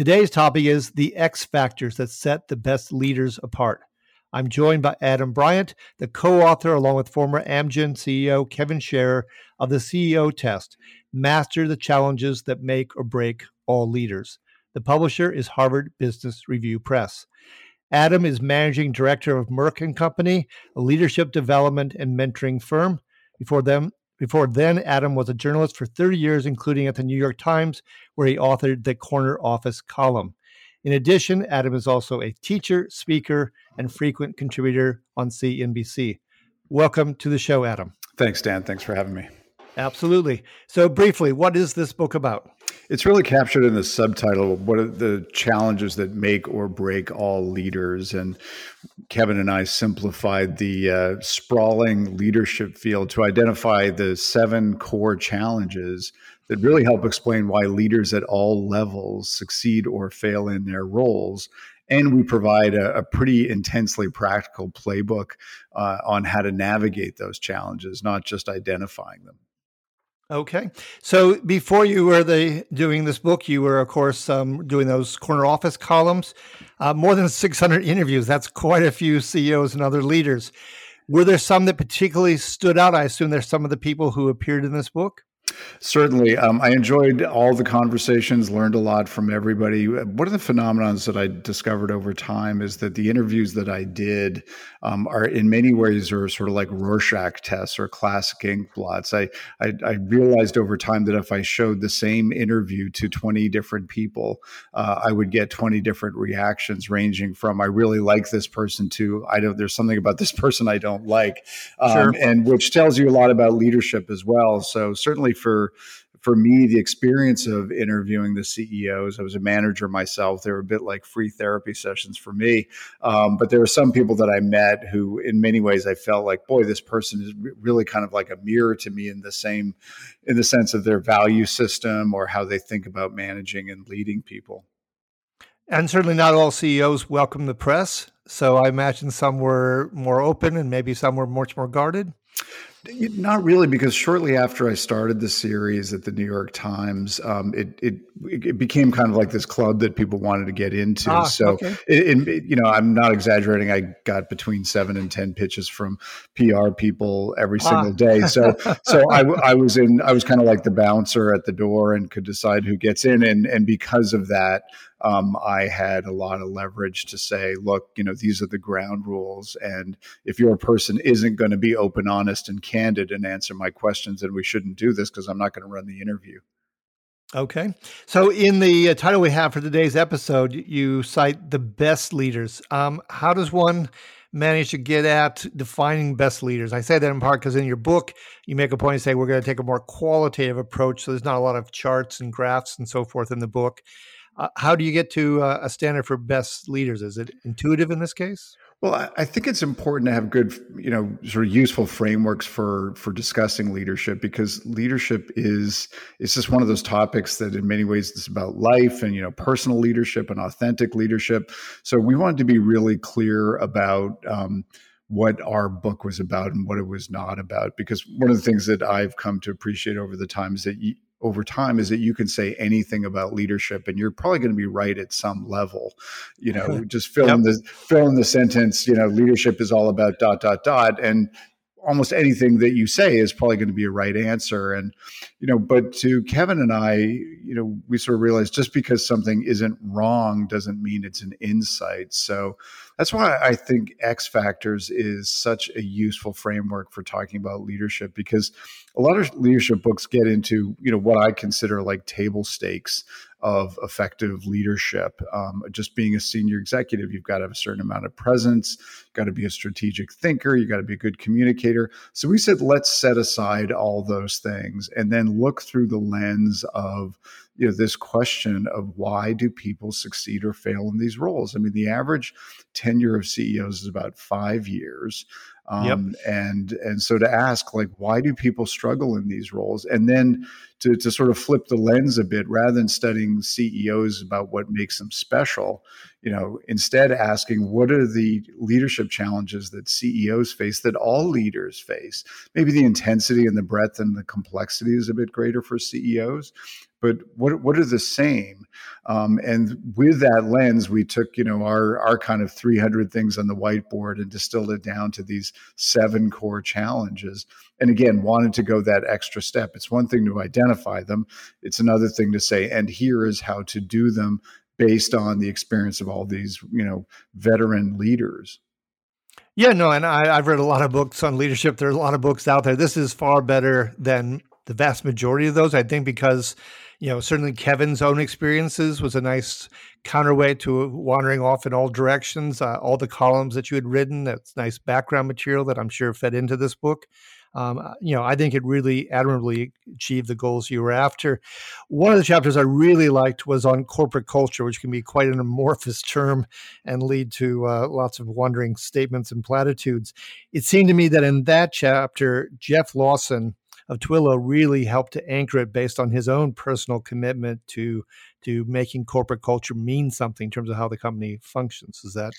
Today's topic is the X factors that set the best leaders apart. I'm joined by Adam Bryant, the co author, along with former Amgen CEO Kevin Sharer, of the CEO test Master the Challenges That Make or Break All Leaders. The publisher is Harvard Business Review Press. Adam is managing director of Merryck and Company, a leadership development and mentoring firm. Before them, before then, Adam was a journalist for 30 years, including at the New York Times, where he authored the Corner Office column. In addition, Adam is also a teacher, speaker, and frequent contributor on CNBC. Welcome to the show, Adam. Thanks, Dan. Thanks for having me. Absolutely. So, briefly, what is this book about? It's really captured in the subtitle. What are the challenges that make or break all leaders? And Kevin and I simplified the uh, sprawling leadership field to identify the seven core challenges that really help explain why leaders at all levels succeed or fail in their roles. And we provide a, a pretty intensely practical playbook uh, on how to navigate those challenges, not just identifying them. Okay. So before you were the, doing this book, you were, of course, um, doing those corner office columns. Uh, more than 600 interviews. That's quite a few CEOs and other leaders. Were there some that particularly stood out? I assume there's some of the people who appeared in this book. Certainly. Um, I enjoyed all the conversations, learned a lot from everybody. One of the phenomenons that I discovered over time is that the interviews that I did um, are in many ways are sort of like Rorschach tests or classic ink blots. I, I, I, realized over time that if I showed the same interview to 20 different people, uh, I would get 20 different reactions ranging from I really like this person to I don't, there's something about this person I don't like. Um, sure. And which tells you a lot about leadership as well. So certainly for for me, the experience of interviewing the CEOs, I was a manager myself. They were a bit like free therapy sessions for me. Um, but there were some people that I met who, in many ways, I felt like, boy, this person is really kind of like a mirror to me in the same, in the sense of their value system or how they think about managing and leading people. And certainly not all CEOs welcome the press. So I imagine some were more open and maybe some were much more guarded. Not really, because shortly after I started the series at the New York Times, um, it, it it became kind of like this club that people wanted to get into. Ah, so, okay. it, it, you know, I'm not exaggerating. I got between seven and ten pitches from PR people every ah. single ah. day. So, so I, I was in. I was kind of like the bouncer at the door and could decide who gets in. And and because of that, um, I had a lot of leverage to say, look, you know, these are the ground rules. And if your person isn't going to be open, honest, and candid and answer my questions, then we shouldn't do this because I'm not going to run the interview. Okay. So, in the uh, title we have for today's episode, you cite the best leaders. Um, how does one manage to get at defining best leaders? I say that in part because in your book, you make a point to say we're going to take a more qualitative approach. So, there's not a lot of charts and graphs and so forth in the book. Uh, how do you get to uh, a standard for best leaders? Is it intuitive in this case? Well, I think it's important to have good, you know, sort of useful frameworks for for discussing leadership because leadership is it's just one of those topics that in many ways is about life and you know personal leadership and authentic leadership. So we wanted to be really clear about um, what our book was about and what it was not about. Because one of the things that I've come to appreciate over the time is that you, over time is that you can say anything about leadership and you're probably going to be right at some level you know just fill yep. in the fill in the sentence you know leadership is all about dot dot dot and almost anything that you say is probably going to be a right answer. And you know but to kevin and i you know we sort of realized just because something isn't wrong doesn't mean it's an insight. So that's why i think x factors is such a useful framework for talking about leadership because a lot of leadership books get into you know what i consider like table stakes of effective leadership. Um, just being a senior executive, you've got to have a certain amount of presence, got to be a strategic thinker, you got to be a good communicator. So we said, let's set aside all those things and then look through the lens of you know this question of why do people succeed or fail in these roles i mean the average tenure of ceos is about five years um, yep. and and so to ask like why do people struggle in these roles? And then to, to sort of flip the lens a bit rather than studying ceos about what makes them special you know instead asking what are the leadership challenges that ceos face that all leaders face? Maybe the intensity and the breadth and the complexity is a bit greater for ceos but what what are the same? Um, and with that lens, we took you know our our kind of 300 things on the whiteboard and distilled it down to these seven core challenges. And again, wanted to go that extra step. It's one thing to identify them; it's another thing to say, and here is how to do them based on the experience of all these you know veteran leaders. Yeah, no, and I, have read a lot of books on leadership. There's a lot of books out there. This is far better than the vast majority of those. I think because you know, certainly Kevin's own experiences was a nice counterweight to wandering off in all directions. Uh, all the columns that you had written, that's nice background material that I'm sure fed into this book. Um, uh, you know, I think it really admirably achieved the goals you were after. One of the chapters I really liked was on corporate culture, which can be quite an amorphous term and lead to uh, lots of wandering statements and platitudes. It seemed to me that in that chapter, Jeff Lawson of Twilio really helped to anchor it based on his own personal commitment to to making corporate culture mean something in terms of how the company functions. Is that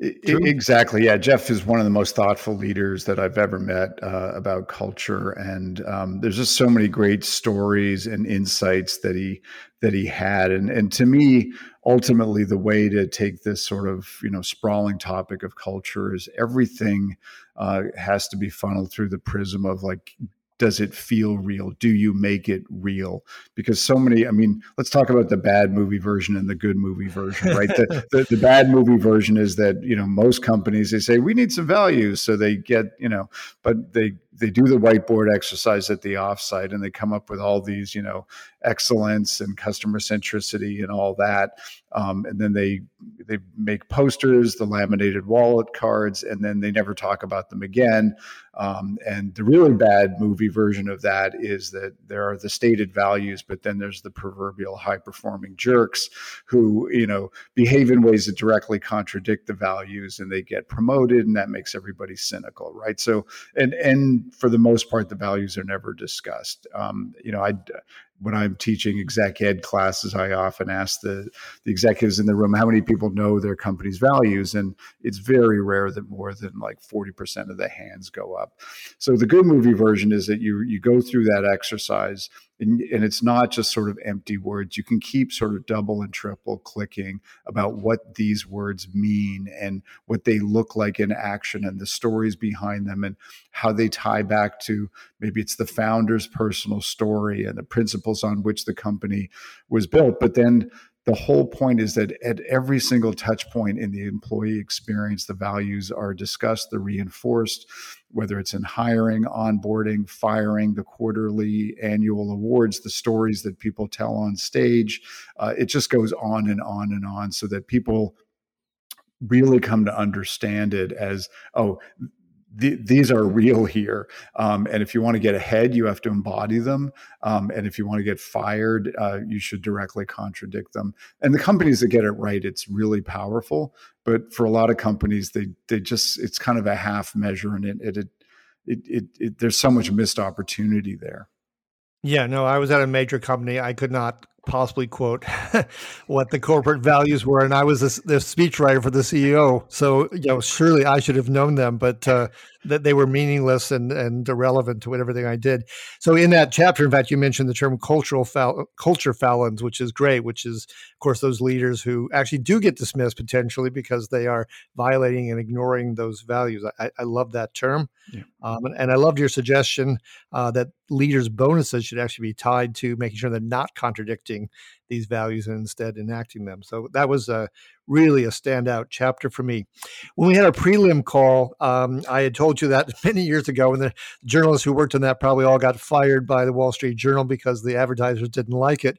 True. Exactly. Yeah. Jeff is one of the most thoughtful leaders that I've ever met uh, about culture, and um, there's just so many great stories and insights that he that he had. And and to me, ultimately, the way to take this sort of you know sprawling topic of culture is everything uh, has to be funneled through the prism of like does it feel real? Do you make it real? Because so many, I mean, let's talk about the bad movie version and the good movie version, right? the, the, the, bad movie version is that, you know, most companies, they say, we need some values. So they get, you know, but they, they do the whiteboard exercise at the offsite and they come up with all these, you know, excellence and customer centricity and all that. Um, and then they they make posters, the laminated wallet cards, and then they never talk about them again. Um, and the really bad movie version of that is that there are the stated values, but then there's the proverbial high performing jerks who you know behave in ways that directly contradict the values, and they get promoted, and that makes everybody cynical, right? So and and for the most part, the values are never discussed. Um, you know, I when I'm teaching exec ed classes, I often ask the, the executives in the room how many people know their company's values. And it's very rare that more than like 40% of the hands go up. So the good movie version is that you you go through that exercise and, and it's not just sort of empty words. You can keep sort of double and triple clicking about what these words mean and what they look like in action and the stories behind them and how they tie back to maybe it's the founder's personal story and the principles on which the company was built. But then the whole point is that at every single touch point in the employee experience, the values are discussed, they're reinforced, whether it's in hiring, onboarding, firing, the quarterly, annual awards, the stories that people tell on stage. Uh, it just goes on and on and on so that people really come to understand it as oh these are real here. Um, and if you want to get ahead, you have to embody them. Um, and if you want to get fired, uh, you should directly contradict them. And the companies that get it right, it's really powerful. But for a lot of companies, they they just it's kind of a half measure, and it it it, it, it, it there's so much missed opportunity there. Yeah, no, I was at a major company. I could not possibly quote what the corporate values were, and I was the, speechwriter for the CEO. So you know, surely I should have known them, but uh, that they were meaningless and and irrelevant to everything I did. So in that chapter, in fact, you mentioned the term cultural fal- culture felons, which is great. Which is, of course, those leaders who actually do get dismissed potentially because they are violating and ignoring those values. I, I love that term, yeah. um, and, and, I loved your suggestion uh, that leaders' bonuses should actually be tied to making sure they're not contradicting these values and instead enacting them. So that was a, really a standout chapter for me. When we had our prelim call, um, I had told you that many years ago, and the journalists who worked on that probably all got fired by the Wall Street Journal because the advertisers didn't like it.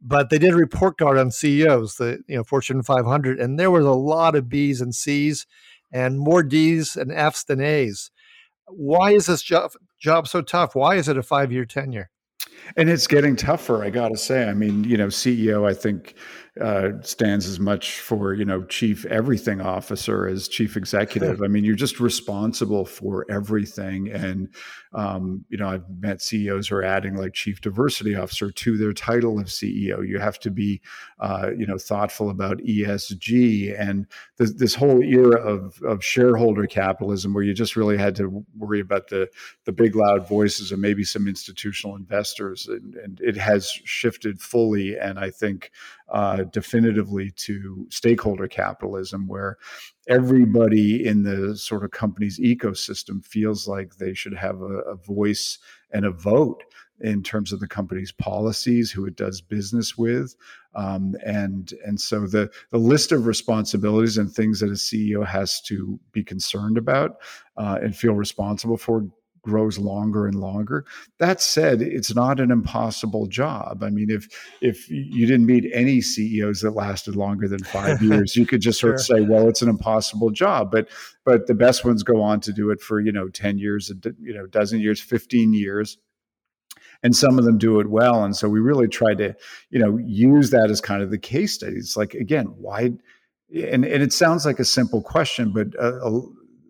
But they did a report card on CEOs, the you know Fortune 500, and there was a lot of B's and C's, and more D's and F's than A's. Why is this job job so tough? Why is it a five year tenure? And it's getting tougher, I got to say. I mean, you know, CEO, I think uh, stands as much for you know chief everything officer as chief executive. I mean, you're just responsible for everything, and um, you know I've met CEOs who are adding like chief diversity officer to their title of CEO. You have to be uh, you know thoughtful about ESG and this, this whole era of of shareholder capitalism, where you just really had to worry about the the big loud voices and maybe some institutional investors, and, and it has shifted fully. And I think uh, definitively to stakeholder capitalism, where everybody in the sort of company's ecosystem feels like they should have a, a voice and a vote in terms of the company's policies, who it does business with, um, and and so the the list of responsibilities and things that a CEO has to be concerned about uh, and feel responsible for grows longer and longer. That said, it's not an impossible job. I mean, if if you didn't meet any CEOs that lasted longer than five years, you could just sort of say, well, it's an impossible job. But but the best ones go on to do it for you know ten years, you know, dozen years, fifteen years and some of them do it well and so we really try to you know use that as kind of the case studies like again why and, and it sounds like a simple question but uh,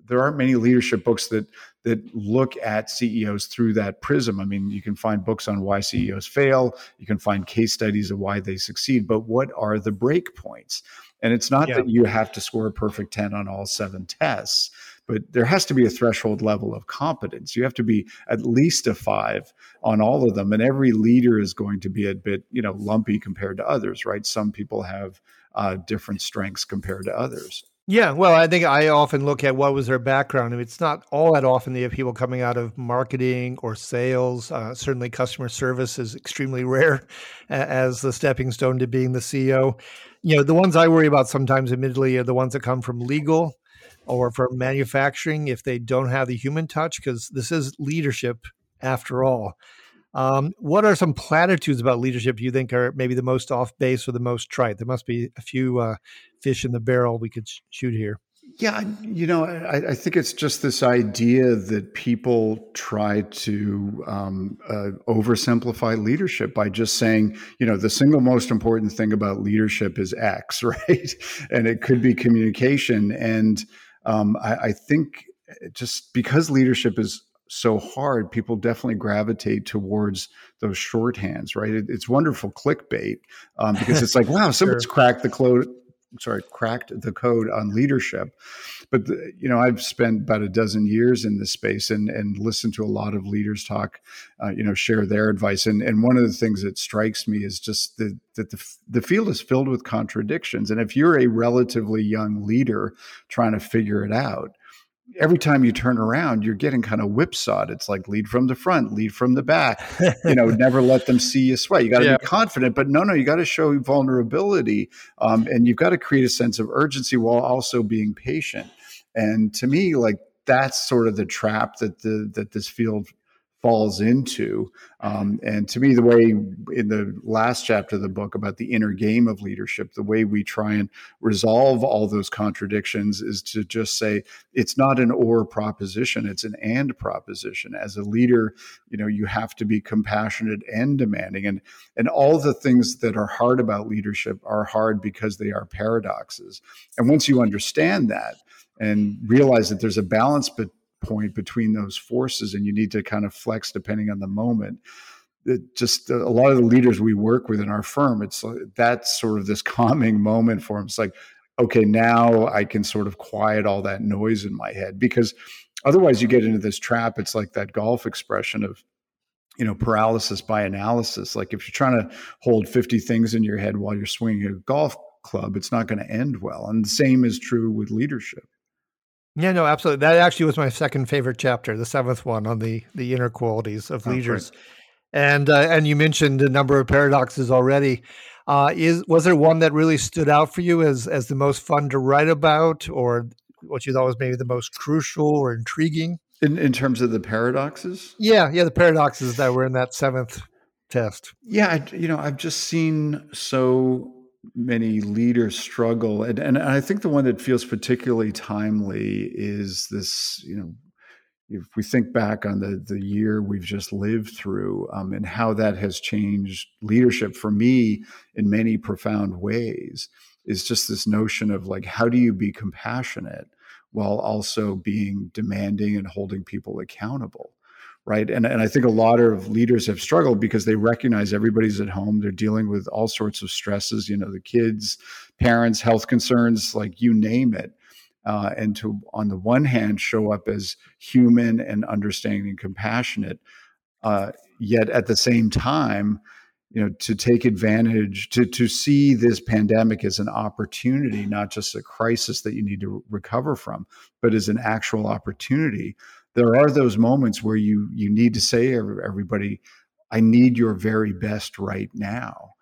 there aren't many leadership books that that look at CEOs through that prism. I mean, you can find books on why CEOs fail, you can find case studies of why they succeed, but what are the break points? And it's not yeah. that you have to score a perfect 10 on all seven tests, but there has to be a threshold level of competence. You have to be at least a five on all of them. And every leader is going to be a bit, you know, lumpy compared to others, right? Some people have uh, different strengths compared to others. Yeah, well, I think I often look at what was their background. and it's not all that often they have people coming out of marketing or sales. Uh, certainly, customer service is extremely rare as the stepping stone to being the CEO. You know, the ones I worry about sometimes, admittedly, are the ones that come from legal or from manufacturing if they don't have the human touch, because this is leadership after all. Um, what are some platitudes about leadership you think are maybe the most off base or the most trite? There must be a few uh, fish in the barrel we could sh- shoot here. Yeah, you know, I, I, think it's just this idea that people try to um, uh, oversimplify leadership by just saying, you know, the single most important thing about leadership is X, right? and it could be communication. And um, I, I think just because leadership is so hard, people definitely gravitate towards those shorthands, right? It, it's wonderful clickbait um, because it's like, wow, someone's sure. cracked the code. Sorry, cracked the code on leadership. But the, you know, I've spent about a dozen years in this space and and listened to a lot of leaders talk, uh, you know, share their advice. And and one of the things that strikes me is just the, that the the field is filled with contradictions. And if you're a relatively young leader trying to figure it out, every time you turn around, you're getting kind of whipsawed. It's like lead from the front, lead from the back. you know, never let them see you sweat. You got to yeah. be confident, but no, no, you got to show vulnerability, um, and you've got to create a sense of urgency while also being patient. And to me, like that's sort of the trap that the that this field falls into. Um, and to me, the way in the last chapter of the book about the inner game of leadership, the way we try and resolve all those contradictions is to just say it's not an or proposition, it's an and proposition. As a leader, you know, you have to be compassionate and demanding. And and all the things that are hard about leadership are hard because they are paradoxes. And once you understand that, and realize that there's a balance but point between those forces and you need to kind of flex depending on the moment it just uh, a lot of the leaders we work with in our firm, it's that's sort of this calming moment for them. It's like, okay, now I can sort of quiet all that noise in my head because otherwise you get into this trap. It's like that golf expression of you know paralysis by analysis like if you're trying to hold 50 things in your head while you're swinging a golf club it's not going to end well and the same is true with leadership yeah no absolutely. That actually was my second favorite chapter the seventh one on the the inner qualities of oh, leaders. And uh, and you mentioned a number of paradoxes already. Uh, is was there one that really stood out for you as as the most fun to write about or what you thought was maybe the most crucial or intriguing? In in terms of the paradoxes? Yeah, yeah, the paradoxes that were in that seventh test. Yeah, I, you know, I've just seen so many leaders struggle, and and I think the one that feels particularly timely is this. You know, if we think back on the the year we've just lived through, um, and how that has changed leadership for me in many profound ways, is just this notion of like, how do you be compassionate? while also being demanding and holding people accountable right? And, and i think a lot of leaders have struggled because they recognize everybody's at home. They're dealing with all sorts of stresses you know the kids parents health concerns like you name it. Uh, and to on the one hand show up as human and understanding and compassionate uh, yet at the same time you know to take advantage to to see this pandemic as an opportunity not just a crisis that you need to recover from but as an actual opportunity there are those moments where you you need to say everybody i need your very best right now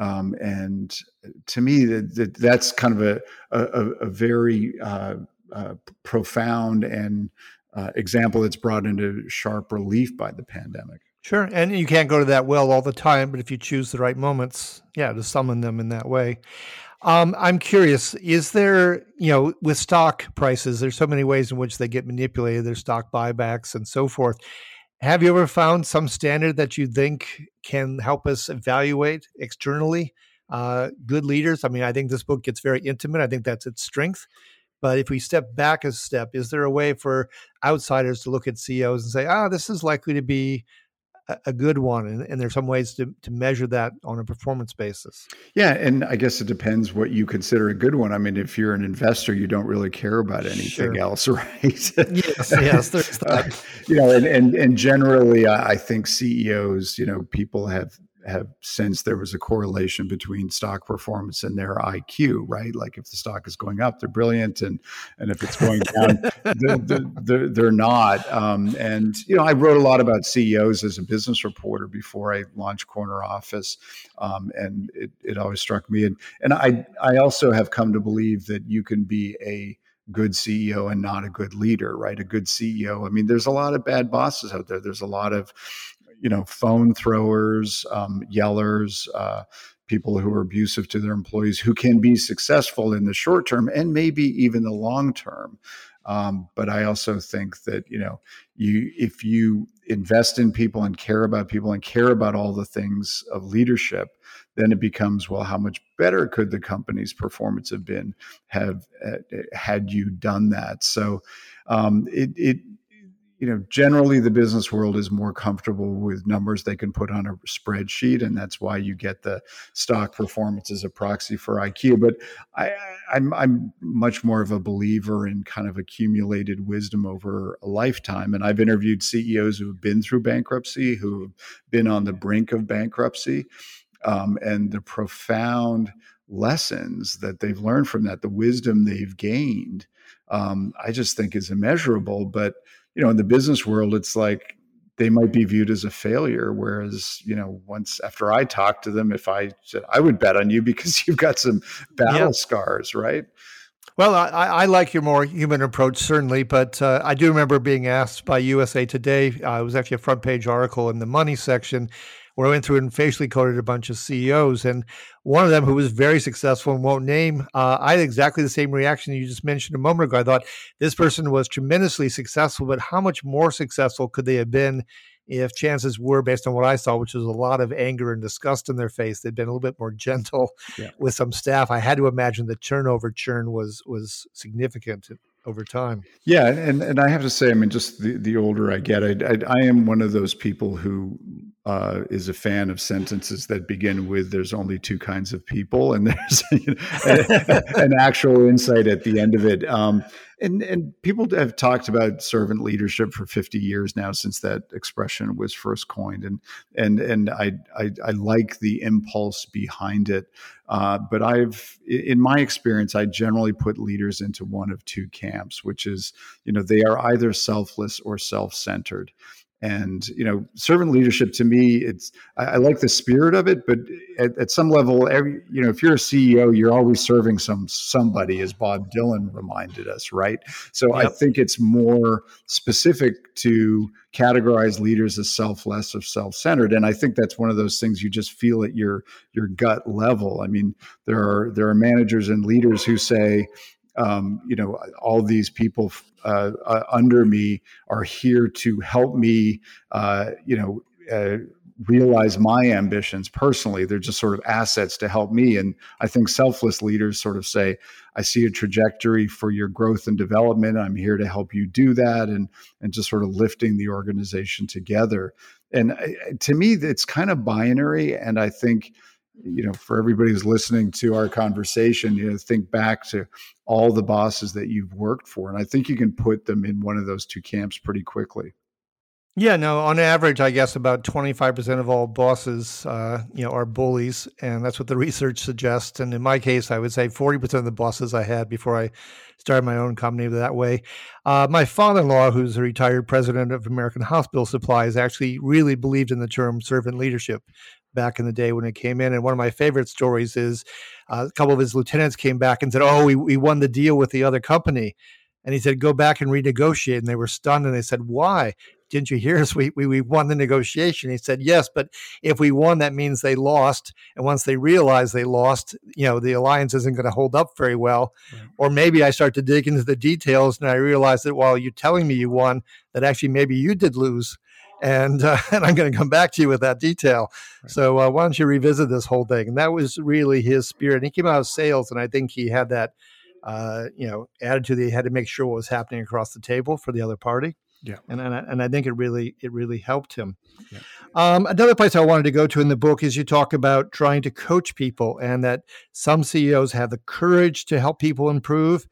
um, and to me that, that, that's kind of a a, a very uh, uh, profound and uh, example that's brought into sharp relief by the pandemic Sure. And you can't go to that well all the time, but if you choose the right moments, yeah, to summon them in that way. Um, I'm curious, is there, you know, with stock prices, there's so many ways in which they get manipulated, there's stock buybacks and so forth. Have you ever found some standard that you think can help us evaluate externally uh, good leaders? I mean, I think this book gets very intimate. I think that's its strength. But if we step back a step, is there a way for outsiders to look at CEOs and say, ah, this is likely to be a good one and, and, there's some ways to, to measure that on a performance basis yeah and i guess it depends what you consider a good one i mean if you're an investor you don't really care about anything sure. else right yes yes there's that. Uh, you know and, and and generally i think ceos you know people have have sensed there was a correlation between stock performance and their IQ, right? Like if the stock is going up, they're brilliant, and and if it's going down, they're, they're, they're, not. Um, and you know, I wrote a lot about CEOs as a business reporter before I launched Corner Office, um, and it, it always struck me. And and I I also have come to believe that you can be a good CEO and not a good leader, right? A good CEO. I mean, there's a lot of bad bosses out there. There's a lot of you know, phone throwers, um, yellers, uh, people who are abusive to their employees who can be successful in the short term and maybe even the long term. Um, but I also think that you know, you if you invest in people and care about people and care about all the things of leadership, then it becomes well, how much better could the company's performance have been have uh, had you done that? So um, it, it you know, generally the business world is more comfortable with numbers they can put on a spreadsheet, and that's why you get the stock performance as a proxy for IQ. But I, I'm I'm much more of a believer in kind of accumulated wisdom over a lifetime, and I've interviewed CEOs who have been through bankruptcy, who have been on the brink of bankruptcy, um, and the profound lessons that they've learned from that, the wisdom they've gained, um, I just think is immeasurable. But you know, in the business world, it's like they might be viewed as a failure. Whereas, you know, once after I talked to them, if I said, I would bet on you because you've got some battle yeah. scars, right? Well, I, I, like your more human approach, certainly, but uh, I do remember being asked by USA Today. Uh, it was actually a front page article in the money section where I went through and facially coded a bunch of CEOs. And one of them, who was very successful and won't name, uh, I had exactly the same reaction you just mentioned a moment ago. I thought this person was tremendously successful, but how much more successful could they have been? If chances were, based on what I saw, which was a lot of anger and disgust in their face, they'd been a little bit more gentle yeah. with some staff. I had to imagine the turnover churn was was significant over time. Yeah, and and I have to say, I mean, just the the older I get, I I, I am one of those people who uh, is a fan of sentences that begin with "There's only two kinds of people," and there's you know, an actual insight at the end of it. Um, and and people have talked about servant leadership for 50 years now since that expression was first coined, and and and I I, I like the impulse behind it. Uh, but I've, in my experience, I generally put leaders into one of two camps, which is, you know, they are either selfless or self-centered and you know servant leadership to me it's I, I, like the spirit of it but at, at some level every you know if you're a ceo you're always serving some somebody as bob dylan reminded us right? So yep. i think it's more specific to categorize leaders as selfless or self-centered. And i think that's one of those things you just feel at your your gut level. I mean there are there are managers and leaders who say um, you know, all these people uh, uh, under me are here to help me, uh, you know, uh, realize my ambitions personally. They're just sort of assets to help me. And I think selfless leaders sort of say, I see a trajectory for your growth and development. I'm here to help you do that and, and just sort of lifting the organization together. And uh, to me, it's kind of binary. And I think, you know, for everybody who's listening to our conversation, you know, think back to all the bosses that you've worked for. And I think you can put them in one of those two camps pretty quickly. Yeah, no, on average, I guess about 25% of all bosses, uh, you know, are bullies. And that's what the research suggests. And in my case, I would say 40% of the bosses I had before I started my own company that way. Uh, my father-in-law, who's a retired president of American Hospital Supplies, actually really believed in the term servant leadership back in the day when it came in. And one of my favorite stories is uh, a couple of his lieutenants came back and said, "Oh, we, we won the deal with the other company." And he said, "Go back and renegotiate." And they were stunned, and they said, "Why? Didn't you hear us? We, we we won the negotiation." He said, "Yes, but if we won, that means they lost. And once they realize they lost, you know, the alliance isn't going to hold up very well. Right. Or maybe I start to dig into the details, and I realize that while you're telling me you won, that actually maybe you did lose." And uh, and I'm going to come back to you with that detail. Right. So uh, why don't you revisit this whole thing? And that was really his spirit. And he came out of sales, and I think he had that uh, you know attitude that he had to make sure what was happening across the table for the other party. Yeah, and and I, and I think it really it really helped him. Yeah. Um, another place I wanted to go to in the book is you talk about trying to coach people, and that some CEOs have the courage to help people improve,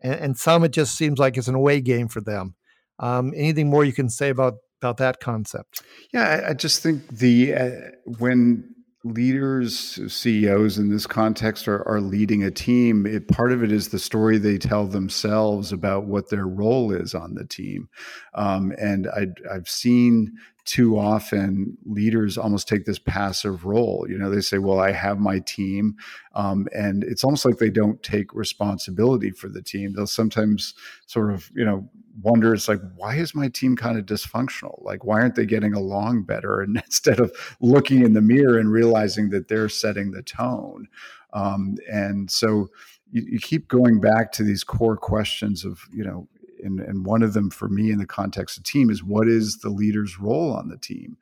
and, and some it just seems like it's an away game for them. Um, anything more you can say about about that concept? Yeah, I, I just think the uh, when leaders, CEOs in this context are, are leading a team, it, part of it is the story they tell themselves about what their role is on the team. Um, and I, I've seen too often leaders almost take this passive role. You know, they say, "Well, I have my team," um, and it's almost like they don't take responsibility for the team. They'll sometimes sort of, you know, wonder, "It's like, why is my team kind of dysfunctional? Like, why aren't they getting along better?" And instead of looking in the mirror and realizing that they're setting the tone, um, and so you, you keep going back to these core questions of, you know, and, and one of them for me in the context of team is what is the leader's role on the team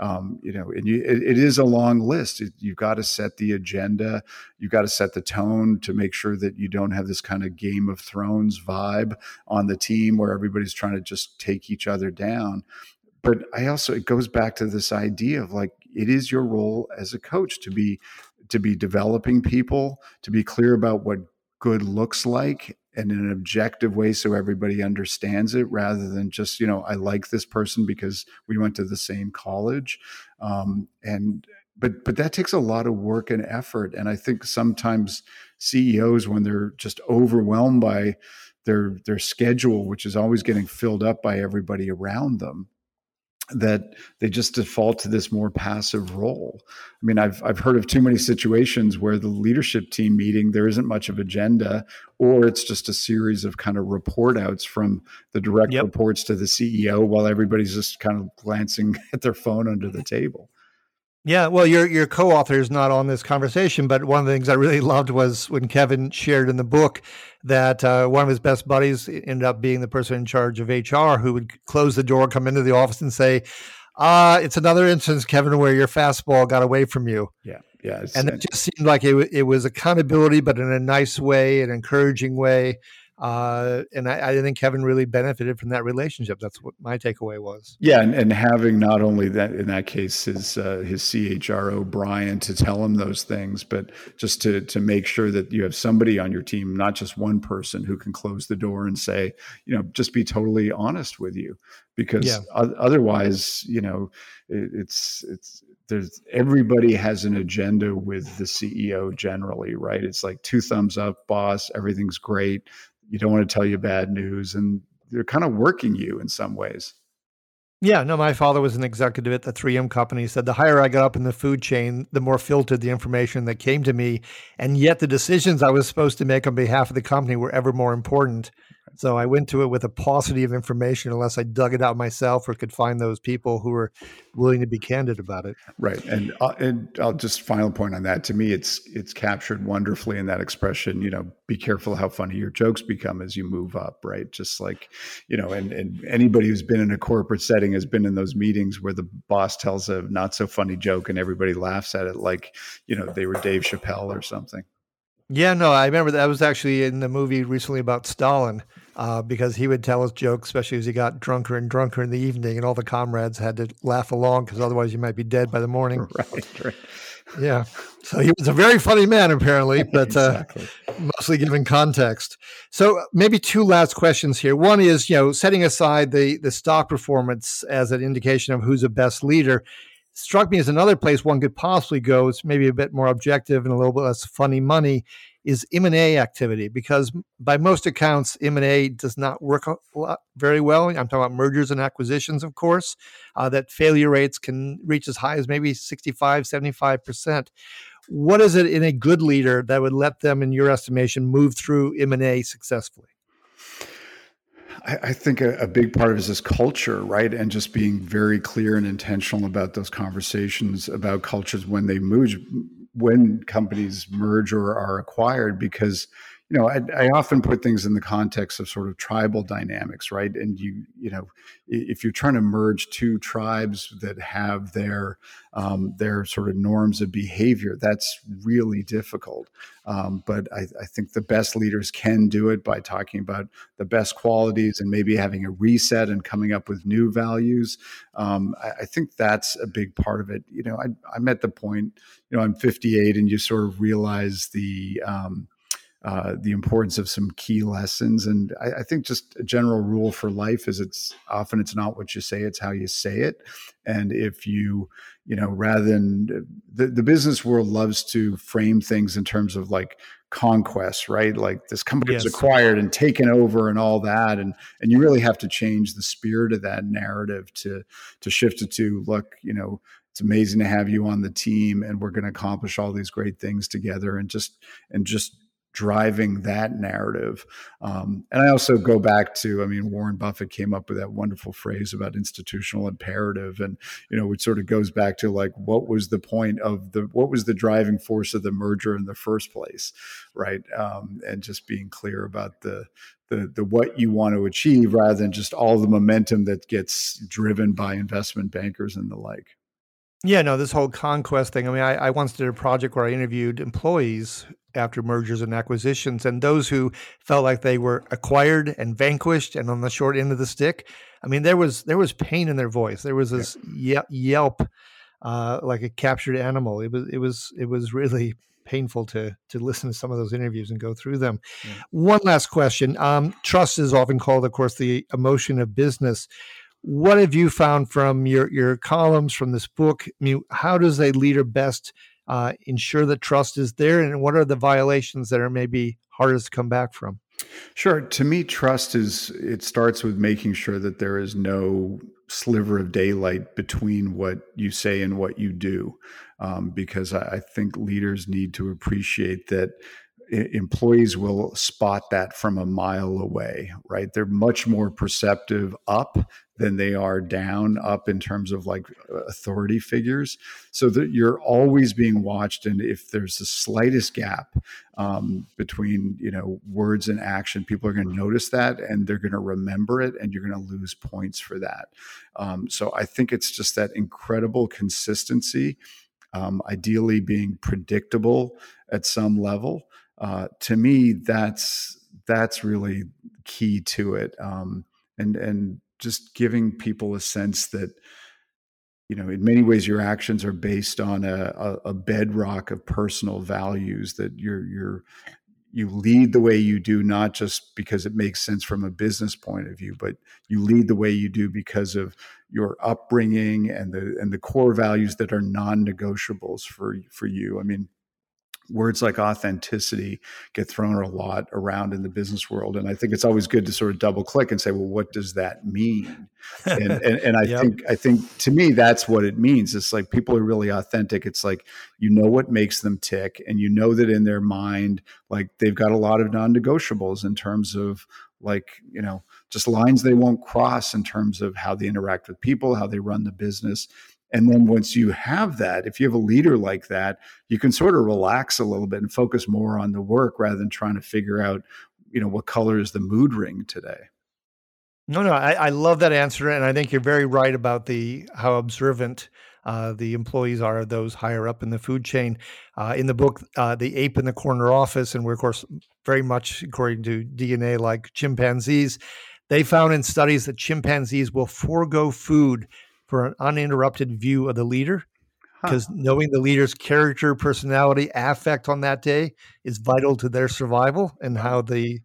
um, you know and you, it, it is a long list. It, you've got to set the agenda. You've got to set the tone to make sure that you don't have this kind of game of thrones vibe on the team where everybody's trying to just take each other down. But i also it goes back to this idea of like it is your role as a coach to be to be developing people to be clear about what good looks like in an objective way so everybody understands it rather than just you know i like this person because we went to the same college. Um, and but but that takes a lot of work and effort. And i think sometimes ceos when they're just overwhelmed by their their schedule which is always getting filled up by everybody around them that they just default to this more passive role. I mean, I've I've heard of too many situations where the leadership team meeting there isn't much of agenda, or it's just a series of kind of report outs from the direct yep. reports to the CEO while everybody's just kind of glancing at their phone under the mm-hmm. table. Yeah, well, your your co-author is not on this conversation, but one of the things I really loved was when Kevin shared in the book that uh, one of his best buddies ended up being the person in charge of HR who would close the door, come into the office, and say, uh, "It's another instance, Kevin, where your fastball got away from you." Yeah, yeah, and it just seemed like it it was accountability, but in a nice way, an encouraging way. Uh, and I, I, think Kevin really benefited from that relationship. That's what my takeaway was. Yeah, and, and having not only that in that case his uh, his CHRO Brian to tell him those things, but just to to make sure that you have somebody on your team, not just one person who can close the door and say, you know, just be totally honest with you, because yeah. otherwise, you know, it, it's it's there's everybody has an agenda with the CEO generally, right? It's like two thumbs up, boss, everything's great. You don't want to tell you bad news, and they're kind of working you in some ways. Yeah, no, my father was an executive at the 3M company. He said the higher I got up in the food chain, the more filtered the information that came to me. And yet the decisions I was supposed to make on behalf of the company were ever more important. So I went to it with a paucity of information unless I dug it out myself or could find those people who were willing to be candid about it. Right. And uh, and I'll just final point on that. To me, it's it's captured wonderfully in that expression. You know, be careful how funny your jokes become as you move up. Right. Just like, you know, and and anybody who's been in a corporate setting has been in those meetings where the boss tells a not so funny joke and everybody laughs at it like, you know, they were Dave Chappelle or something. Yeah, no, I remember that was actually in the movie recently about Stalin, uh, because he would tell us jokes, especially as he got drunker and drunker in the evening, and all the comrades had to laugh along because otherwise you might be dead by the morning. Right, right. Yeah. So he was a very funny man, apparently, but uh, mostly given context. So maybe two last questions here. One is, you know, setting aside the the stock performance as an indication of who's the best leader struck me as another place one could possibly go. It's maybe a bit more objective and a little bit less funny money is M&A activity because by most accounts M&A does not work very well. I'm talking about mergers and acquisitions, of course, uh, that failure rates can reach as high as maybe 65, 75%. What is it in a good leader that would let them, in your estimation, move through M&A successfully? I, think a, a, big part of it is this culture, right? And just being very clear and intentional about those conversations about cultures when they merge, when companies merge or are acquired, because you know, I, I, often put things in the context of sort of tribal dynamics, right? And you, you know, if you're trying to merge two tribes that have their um, their sort of norms of behavior, that's really difficult. Um, but I, I, think the best leaders can do it by talking about the best qualities and maybe having a reset and coming up with new values. Um, I, I, think that's a big part of it. You know, I, I'm at the point, you know, I'm 58, and you sort of realize the um, uh, the importance of some key lessons. And I, I, think just a general rule for life is it's often it's not what you say, it's how you say it. And if you, you know, rather than the, the business world loves to frame things in terms of like conquest, right? Like this company yes. acquired and taken over and all that. And and you really have to change the spirit of that narrative to to shift it to look, you know, it's amazing to have you on the team and we're going to accomplish all these great things together and just and just driving that narrative. Um, and I also go back to, I mean, Warren Buffett came up with that wonderful phrase about institutional imperative. And, you know, it sort of goes back to like, what was the point of the, what was the driving force of the merger in the first place? Right. Um, and just being clear about the, the, the what you want to achieve rather than just all the momentum that gets driven by investment bankers and the like. Yeah, no, this whole conquest thing. I mean, I, I, once did a project where I interviewed employees after mergers and acquisitions, and those who felt like they were acquired and vanquished and on the short end of the stick. I mean, there was there was pain in their voice. There was this yeah. yelp, uh, like a captured animal. It was it was it was really painful to to listen to some of those interviews and go through them. Yeah. One last question. Um, trust is often called, of course, the emotion of business what have you found from your your columns from this book? I mean, how does a leader best uh, ensure that trust is there, and what are the violations that are maybe hardest to come back from? Sure. To me, trust is it starts with making sure that there is no sliver of daylight between what you say and what you do, um, because I, I think leaders need to appreciate that employees will spot that from a mile away, right? They're much more perceptive up than they are down up in terms of like authority figures. So that you're always being watched and if there's the slightest gap um, between you know words and action people are going to notice that and they're going to remember it and you're going to lose points for that. Um, so i think it's just that incredible consistency um, ideally being predictable at some level. Uh, to me that's that's really key to it. Um, and and just giving people a sense that you know in many ways your actions are based on a, a, bedrock of personal values that you're you're you lead the way you do not just because it makes sense from a business point of view but you lead the way you do because of your upbringing and the and the core values that are non-negotiables for for you. I mean words like authenticity get thrown a lot around in the business world and i think it's always good to sort of double click and say well what does that mean? And and, and i yep. think i think to me that's what it means. It's like people are really authentic. It's like you know what makes them tick and you know that in their mind like they've got a lot of non-negotiables in terms of like you know just lines they won't cross in terms of how they interact with people how they run the business and then once you have that, if you have a leader like that, you can sort of relax a little bit and focus more on the work rather than trying to figure out, you know, what color is the mood ring today. No, no, I, I love that answer, and I think you're very right about the how observant uh, the employees are of those higher up in the food chain. Uh, in the book, uh, "The Ape in the Corner Office," and we're of course very much according to DNA like chimpanzees. They found in studies that chimpanzees will forego food for an uninterrupted view of the leader because huh. knowing the leader's character, personality, affect on that day is vital to their survival and how the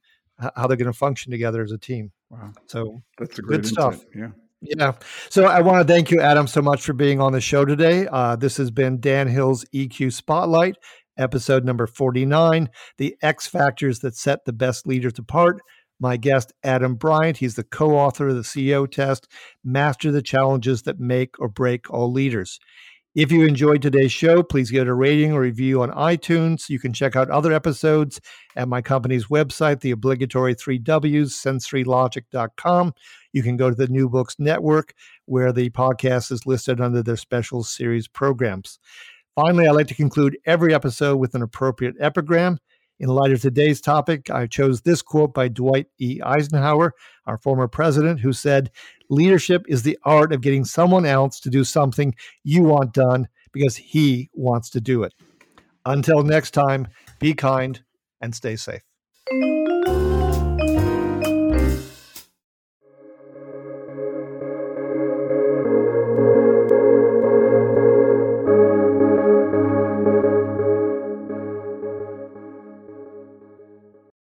how they're going to function together as a team. Wow. So that's a good stuff. Yeah. Yeah. So I want to thank you, Adam, so much for being on the show today. Uh, this has been Dan Hill's EQ Spotlight, episode number 49 The X Factors That Set the Best Leaders Apart my guest, Adam Bryant. He's the co author of the CEO test, Master the Challenges That Make or Break All Leaders. If you enjoyed today's show, please give it a rating or review on iTunes. You can check out other episodes at my company's website, the obligatory three W's, sensorylogic.com. You can go to the New Books Network, where the podcast is listed under their special series programs. Finally, I like to conclude every episode with an appropriate epigram. In light of today's topic, I chose this quote by Dwight E. Eisenhower, our former president, who said, Leadership is the art of getting someone else to do something you want done because he wants to do it. Until next time, be kind and stay safe.